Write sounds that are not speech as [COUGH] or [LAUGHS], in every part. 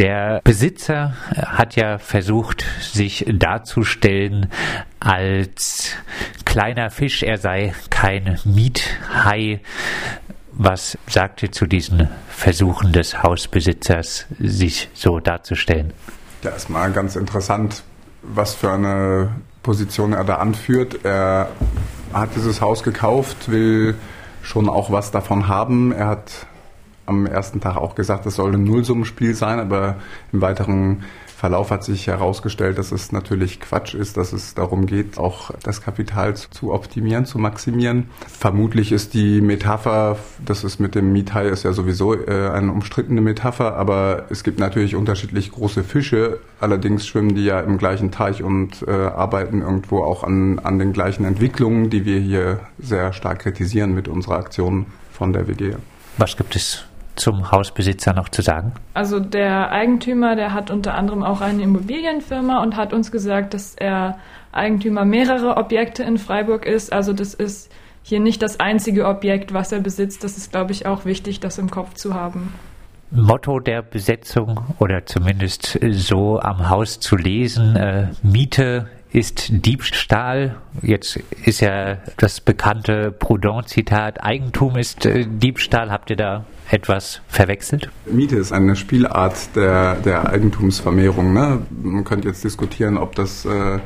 Der Besitzer hat ja versucht, sich darzustellen als kleiner Fisch. Er sei kein Miethai. Was sagt ihr zu diesen Versuchen des Hausbesitzers, sich so darzustellen? Ja, erstmal ganz interessant, was für eine Position er da anführt. Er hat dieses Haus gekauft, will schon auch was davon haben. Er hat am ersten Tag auch gesagt, es soll ein Nullsummenspiel sein, aber im weiteren Verlauf hat sich herausgestellt, dass es natürlich Quatsch ist, dass es darum geht, auch das Kapital zu optimieren, zu maximieren. Vermutlich ist die Metapher, das ist mit dem Mietai ist ja sowieso äh, eine umstrittene Metapher, aber es gibt natürlich unterschiedlich große Fische. Allerdings schwimmen die ja im gleichen Teich und äh, arbeiten irgendwo auch an, an den gleichen Entwicklungen, die wir hier sehr stark kritisieren mit unserer Aktion von der WG. Was gibt es zum Hausbesitzer noch zu sagen? Also der Eigentümer, der hat unter anderem auch eine Immobilienfirma und hat uns gesagt, dass er Eigentümer mehrerer Objekte in Freiburg ist. Also das ist hier nicht das einzige Objekt, was er besitzt. Das ist, glaube ich, auch wichtig, das im Kopf zu haben. Motto der Besetzung oder zumindest so am Haus zu lesen, äh, Miete ist Diebstahl. Jetzt ist ja das bekannte Proudhon-Zitat, Eigentum ist äh, Diebstahl. Habt ihr da etwas verwechselt? Miete ist eine Spielart der, der Eigentumsvermehrung. Ne? Man könnte jetzt diskutieren, ob das äh,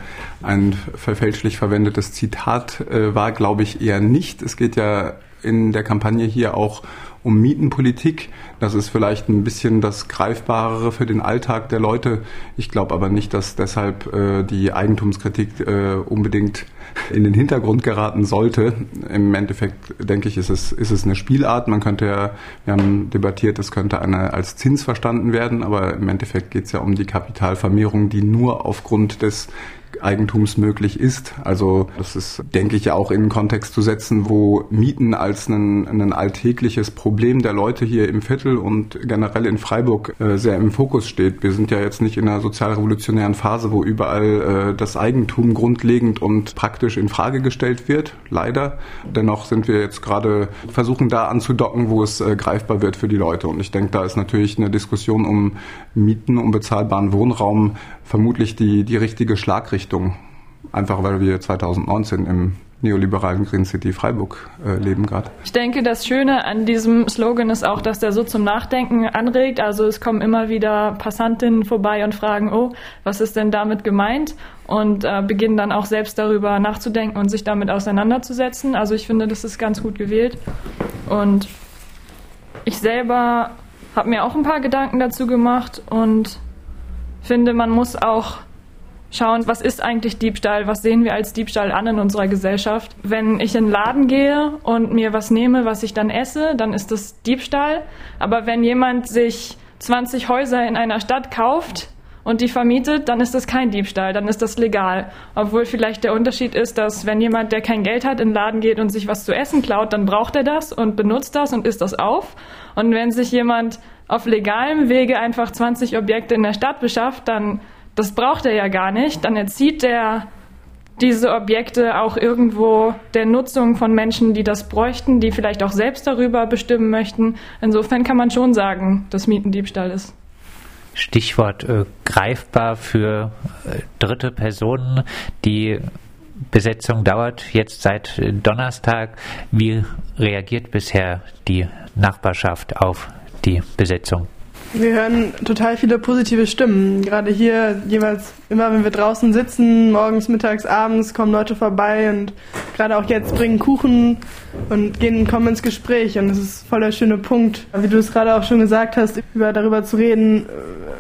ein verfälschlich verwendetes Zitat äh, war, glaube ich eher nicht. Es geht ja in der Kampagne hier auch um Mietenpolitik. Das ist vielleicht ein bisschen das Greifbarere für den Alltag der Leute. Ich glaube aber nicht, dass deshalb äh, die Eigentumskritik äh, unbedingt in den Hintergrund geraten sollte. Im Endeffekt denke ich, ist es, ist es eine Spielart. Man könnte ja, wir haben debattiert, es könnte eine als Zins verstanden werden, aber im Endeffekt geht es ja um die Kapitalvermehrung, die nur aufgrund des Eigentums möglich ist. Also das ist, denke ich, ja auch in einen Kontext zu setzen, wo Mieten als ein, ein alltägliches Problem der Leute hier im Viertel und generell in Freiburg äh, sehr im Fokus steht. Wir sind ja jetzt nicht in einer sozialrevolutionären Phase, wo überall äh, das Eigentum grundlegend und praktisch in Frage gestellt wird, leider. Dennoch sind wir jetzt gerade versuchen da anzudocken, wo es äh, greifbar wird für die Leute. Und ich denke, da ist natürlich eine Diskussion um Mieten, um bezahlbaren Wohnraum vermutlich die, die richtige Schlagrichtung. Einfach weil wir 2019 im neoliberalen Green City Freiburg äh, leben gerade. Ich denke, das Schöne an diesem Slogan ist auch, dass der so zum Nachdenken anregt. Also es kommen immer wieder Passantinnen vorbei und fragen, oh, was ist denn damit gemeint? Und äh, beginnen dann auch selbst darüber nachzudenken und sich damit auseinanderzusetzen. Also ich finde, das ist ganz gut gewählt. Und ich selber habe mir auch ein paar Gedanken dazu gemacht und finde, man muss auch schauen, was ist eigentlich Diebstahl, was sehen wir als Diebstahl an in unserer Gesellschaft. Wenn ich in den Laden gehe und mir was nehme, was ich dann esse, dann ist das Diebstahl. Aber wenn jemand sich 20 Häuser in einer Stadt kauft, und die vermietet, dann ist das kein Diebstahl, dann ist das legal. Obwohl vielleicht der Unterschied ist, dass wenn jemand, der kein Geld hat, in den Laden geht und sich was zu essen klaut, dann braucht er das und benutzt das und isst das auf. Und wenn sich jemand auf legalem Wege einfach 20 Objekte in der Stadt beschafft, dann das braucht er ja gar nicht. Dann erzieht er diese Objekte auch irgendwo der Nutzung von Menschen, die das bräuchten, die vielleicht auch selbst darüber bestimmen möchten. Insofern kann man schon sagen, dass Mietendiebstahl ist. Stichwort äh, greifbar für äh, dritte Personen. Die Besetzung dauert jetzt seit äh, Donnerstag. Wie reagiert bisher die Nachbarschaft auf die Besetzung? Wir hören total viele positive Stimmen. Gerade hier jeweils immer, wenn wir draußen sitzen, morgens, mittags, abends, kommen Leute vorbei und gerade auch jetzt bringen Kuchen und gehen, kommen ins Gespräch. Und das ist voll der schöne Punkt, wie du es gerade auch schon gesagt hast, über, darüber zu reden,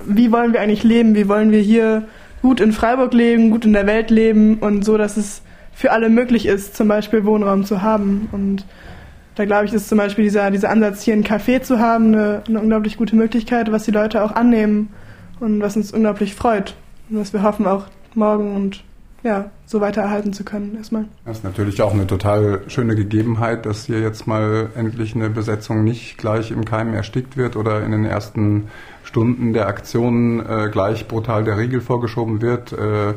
wie wollen wir eigentlich leben, wie wollen wir hier gut in Freiburg leben, gut in der Welt leben und so, dass es für alle möglich ist, zum Beispiel Wohnraum zu haben. Und da glaube ich, ist zum Beispiel dieser, dieser Ansatz, hier ein Café zu haben, eine, eine unglaublich gute Möglichkeit, was die Leute auch annehmen und was uns unglaublich freut. Und was wir hoffen auch morgen und ja, so weiter erhalten zu können erstmal. Das ist natürlich auch eine total schöne Gegebenheit, dass hier jetzt mal endlich eine Besetzung nicht gleich im Keim erstickt wird oder in den ersten Stunden der Aktion äh, gleich brutal der Riegel vorgeschoben wird. Äh,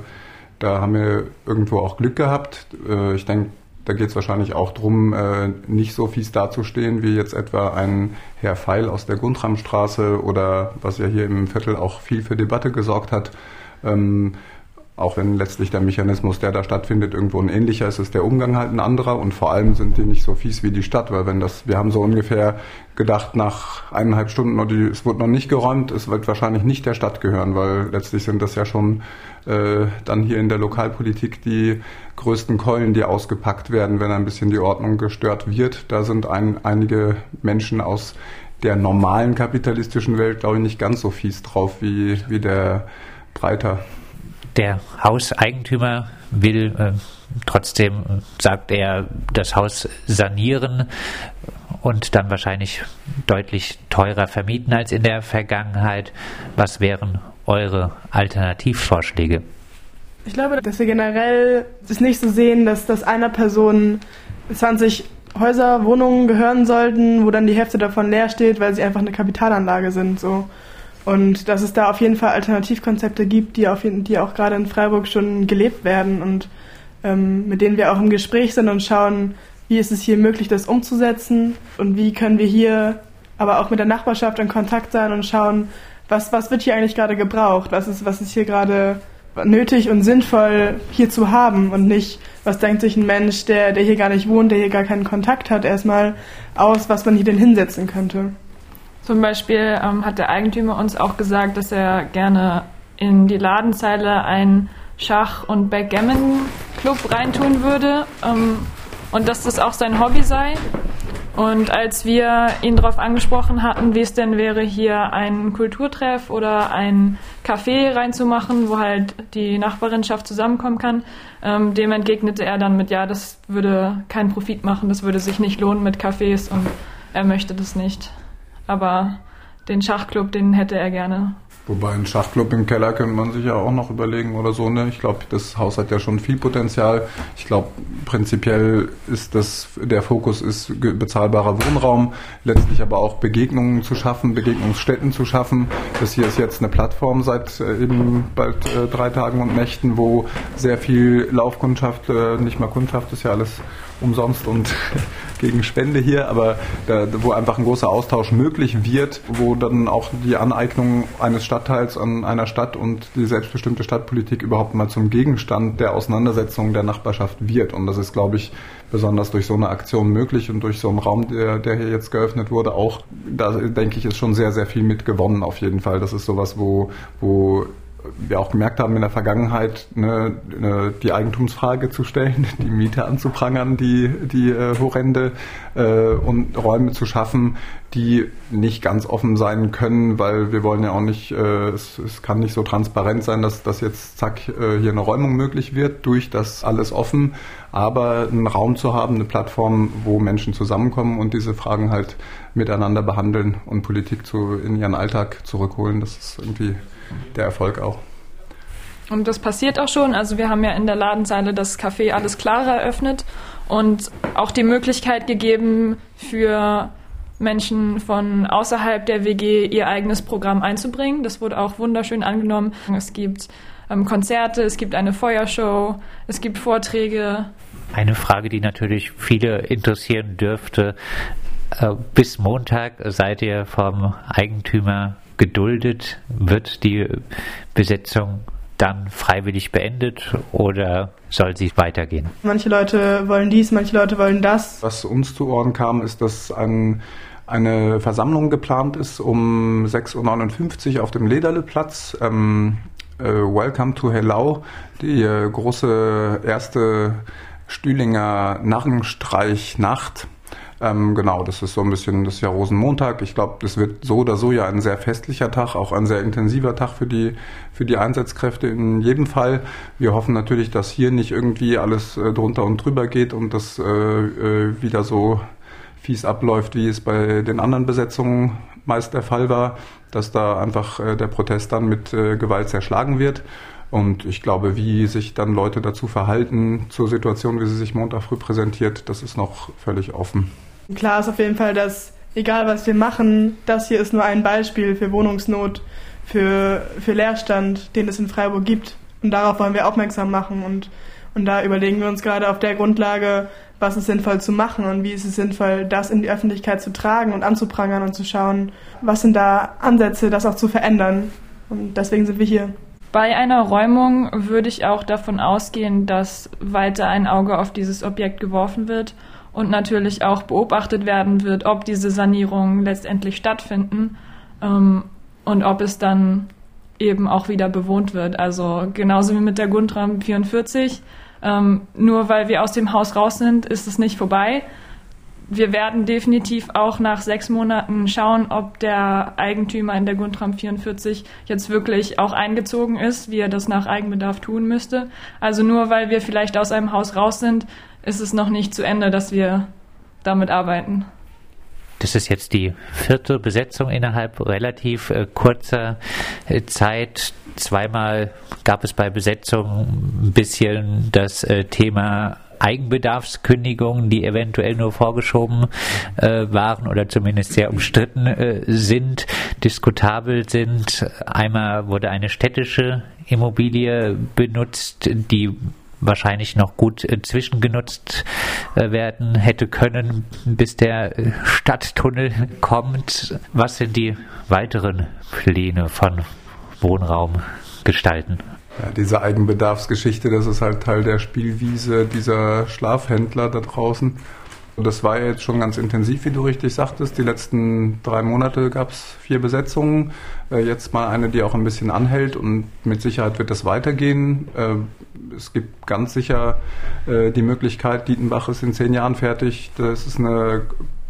da haben wir irgendwo auch Glück gehabt. Äh, ich denke, Da geht es wahrscheinlich auch darum, äh, nicht so fies dazustehen wie jetzt etwa ein Herr Feil aus der Guntramstraße oder was ja hier im Viertel auch viel für Debatte gesorgt hat. Ähm, auch wenn letztlich der Mechanismus, der da stattfindet, irgendwo ein ähnlicher ist, ist der Umgang halt ein anderer und vor allem sind die nicht so fies wie die Stadt, weil wenn das, wir haben so ungefähr gedacht nach eineinhalb Stunden, und es wurde noch nicht geräumt, es wird wahrscheinlich nicht der Stadt gehören, weil letztlich sind das ja schon äh, dann hier in der Lokalpolitik die größten Keulen, die ausgepackt werden, wenn ein bisschen die Ordnung gestört wird. Da sind ein, einige Menschen aus der normalen kapitalistischen Welt, glaube ich, nicht ganz so fies drauf wie, wie der Breiter der Hauseigentümer will äh, trotzdem, sagt er, das Haus sanieren und dann wahrscheinlich deutlich teurer vermieten als in der Vergangenheit. Was wären eure Alternativvorschläge? Ich glaube, dass wir generell es nicht so sehen, dass das einer Person 20 Häuser, Wohnungen gehören sollten, wo dann die Hälfte davon leer steht, weil sie einfach eine Kapitalanlage sind. So. Und dass es da auf jeden Fall Alternativkonzepte gibt, die, auf jeden, die auch gerade in Freiburg schon gelebt werden und ähm, mit denen wir auch im Gespräch sind und schauen, wie ist es hier möglich, das umzusetzen und wie können wir hier aber auch mit der Nachbarschaft in Kontakt sein und schauen, was, was wird hier eigentlich gerade gebraucht, was ist, was ist hier gerade nötig und sinnvoll hier zu haben und nicht, was denkt sich ein Mensch, der, der hier gar nicht wohnt, der hier gar keinen Kontakt hat, erstmal aus, was man hier denn hinsetzen könnte. Zum Beispiel ähm, hat der Eigentümer uns auch gesagt, dass er gerne in die Ladenzeile einen Schach- und Backgammon-Club reintun würde ähm, und dass das auch sein Hobby sei. Und als wir ihn darauf angesprochen hatten, wie es denn wäre, hier einen Kulturtreff oder ein Café reinzumachen, wo halt die Nachbarinschaft zusammenkommen kann, ähm, dem entgegnete er dann mit, ja, das würde keinen Profit machen, das würde sich nicht lohnen mit Cafés und er möchte das nicht. Aber den Schachclub, den hätte er gerne. Wobei ein Schachclub im Keller könnte man sich ja auch noch überlegen oder so. Ne? Ich glaube, das Haus hat ja schon viel Potenzial. Ich glaube, prinzipiell ist das der Fokus ist bezahlbarer Wohnraum, letztlich aber auch Begegnungen zu schaffen, Begegnungsstätten zu schaffen. Das hier ist jetzt eine Plattform seit äh, eben bald äh, drei Tagen und Nächten, wo sehr viel Laufkundschaft, äh, nicht mal Kundschaft, ist ja alles umsonst und [LAUGHS] gegen Spende hier, aber da, wo einfach ein großer Austausch möglich wird, wo dann auch die Aneignung eines Stadtteils an einer Stadt und die selbstbestimmte Stadtpolitik überhaupt mal zum Gegenstand der Auseinandersetzung der Nachbarschaft wird. Und das ist, glaube ich, besonders durch so eine Aktion möglich und durch so einen Raum, der, der hier jetzt geöffnet wurde, auch, da denke ich, ist schon sehr, sehr viel mit gewonnen auf jeden Fall. Das ist sowas, wo, wo wir auch gemerkt haben in der Vergangenheit, ne, ne, die Eigentumsfrage zu stellen, [LAUGHS] die Miete anzuprangern, die, die äh, horrende äh, und Räume zu schaffen, die nicht ganz offen sein können, weil wir wollen ja auch nicht, äh, es, es kann nicht so transparent sein, dass, dass jetzt zack äh, hier eine Räumung möglich wird durch das alles offen, aber einen Raum zu haben, eine Plattform, wo Menschen zusammenkommen und diese Fragen halt miteinander behandeln und Politik zu, in ihren Alltag zurückholen, das ist irgendwie der Erfolg auch. Und das passiert auch schon. Also wir haben ja in der Ladenzeile das Café Alles Klare eröffnet und auch die Möglichkeit gegeben für Menschen von außerhalb der WG ihr eigenes Programm einzubringen. Das wurde auch wunderschön angenommen. Es gibt ähm, Konzerte, es gibt eine Feuershow, es gibt Vorträge. Eine Frage, die natürlich viele interessieren dürfte. Äh, bis Montag seid ihr vom Eigentümer geduldet? Wird die Besetzung dann freiwillig beendet oder soll sie weitergehen? Manche Leute wollen dies, manche Leute wollen das. Was uns zu Ohren kam, ist, dass ein, eine Versammlung geplant ist um 6.59 Uhr auf dem Lederleplatz. Ähm, äh, Welcome to Hellau, die äh, große erste Stühlinger Narrenstreichnacht ähm, genau, das ist so ein bisschen das Jahr Rosenmontag. Ich glaube, das wird so oder so ja ein sehr festlicher Tag, auch ein sehr intensiver Tag für die, für die Einsatzkräfte in jedem Fall. Wir hoffen natürlich, dass hier nicht irgendwie alles äh, drunter und drüber geht und das äh, äh, wieder so fies abläuft, wie es bei den anderen Besetzungen meist der Fall war, dass da einfach äh, der Protest dann mit äh, Gewalt zerschlagen wird. Und ich glaube, wie sich dann Leute dazu verhalten zur Situation, wie sie sich Montag früh präsentiert, das ist noch völlig offen. Klar ist auf jeden Fall, dass egal was wir machen, das hier ist nur ein Beispiel für Wohnungsnot, für, für Leerstand, den es in Freiburg gibt. Und darauf wollen wir aufmerksam machen und, und da überlegen wir uns gerade auf der Grundlage, was ist sinnvoll zu machen und wie ist es sinnvoll, das in die Öffentlichkeit zu tragen und anzuprangern und zu schauen, was sind da Ansätze, das auch zu verändern. Und deswegen sind wir hier. Bei einer Räumung würde ich auch davon ausgehen, dass weiter ein Auge auf dieses Objekt geworfen wird und natürlich auch beobachtet werden wird, ob diese Sanierungen letztendlich stattfinden ähm, und ob es dann eben auch wieder bewohnt wird. Also genauso wie mit der Gundram 44. Ähm, nur weil wir aus dem Haus raus sind, ist es nicht vorbei. Wir werden definitiv auch nach sechs Monaten schauen, ob der Eigentümer in der Gundram 44 jetzt wirklich auch eingezogen ist, wie er das nach Eigenbedarf tun müsste. Also nur weil wir vielleicht aus einem Haus raus sind, ist es noch nicht zu Ende, dass wir damit arbeiten. Das ist jetzt die vierte Besetzung innerhalb relativ äh, kurzer äh, Zeit. Zweimal gab es bei Besetzung ein bisschen das äh, Thema Eigenbedarfskündigungen, die eventuell nur vorgeschoben äh, waren oder zumindest sehr umstritten äh, sind, diskutabel sind. Einmal wurde eine städtische Immobilie benutzt, die wahrscheinlich noch gut äh, zwischengenutzt äh, werden hätte können, bis der äh, Stadttunnel kommt. Was sind die weiteren Pläne von Wohnraum gestalten? Ja, diese Eigenbedarfsgeschichte, das ist halt Teil der Spielwiese dieser Schlafhändler da draußen. Und das war jetzt schon ganz intensiv, wie du richtig sagtest. Die letzten drei Monate gab es vier Besetzungen. Äh, jetzt mal eine, die auch ein bisschen anhält und mit Sicherheit wird das weitergehen. Äh, es gibt ganz sicher äh, die Möglichkeit, Dietenbach ist in zehn Jahren fertig. Das ist eine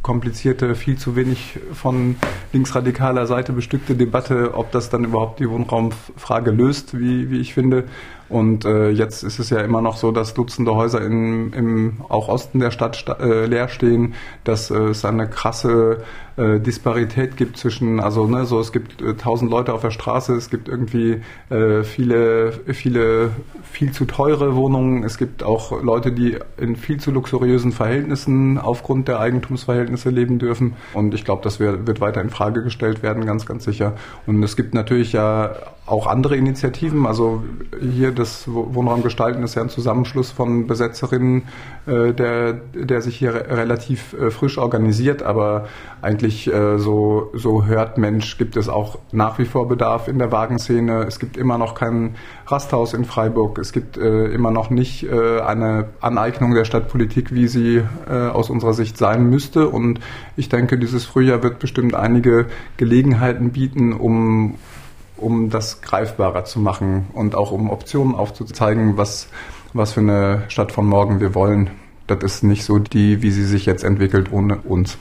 komplizierte, viel zu wenig von linksradikaler Seite bestückte Debatte, ob das dann überhaupt die Wohnraumfrage löst, wie, wie ich finde. Und äh, jetzt ist es ja immer noch so, dass Dutzende Häuser in, im auch Osten der Stadt äh, leer stehen, dass äh, es eine krasse äh, Disparität gibt zwischen, also ne, so es gibt äh, tausend Leute auf der Straße, es gibt irgendwie äh, viele, viele viel zu teure Wohnungen, es gibt auch Leute, die in viel zu luxuriösen Verhältnissen aufgrund der Eigentumsverhältnisse leben dürfen. Und ich glaube, das wird weiter in Frage gestellt werden, ganz, ganz sicher. Und es gibt natürlich ja auch andere Initiativen. Also hier das Wohnraum gestalten ist ja ein Zusammenschluss von Besetzerinnen, äh, der, der sich hier re relativ äh, frisch organisiert. Aber eigentlich äh, so, so hört Mensch, gibt es auch nach wie vor Bedarf in der Wagenszene. Es gibt immer noch kein Rasthaus in Freiburg. Es gibt äh, immer noch nicht äh, eine Aneignung der Stadtpolitik, wie sie äh, aus unserer Sicht sein müsste. Und ich denke, dieses Frühjahr wird bestimmt einige Gelegenheiten bieten, um um das greifbarer zu machen und auch um Optionen aufzuzeigen, was, was für eine Stadt von morgen wir wollen. Das ist nicht so die, wie sie sich jetzt entwickelt ohne uns.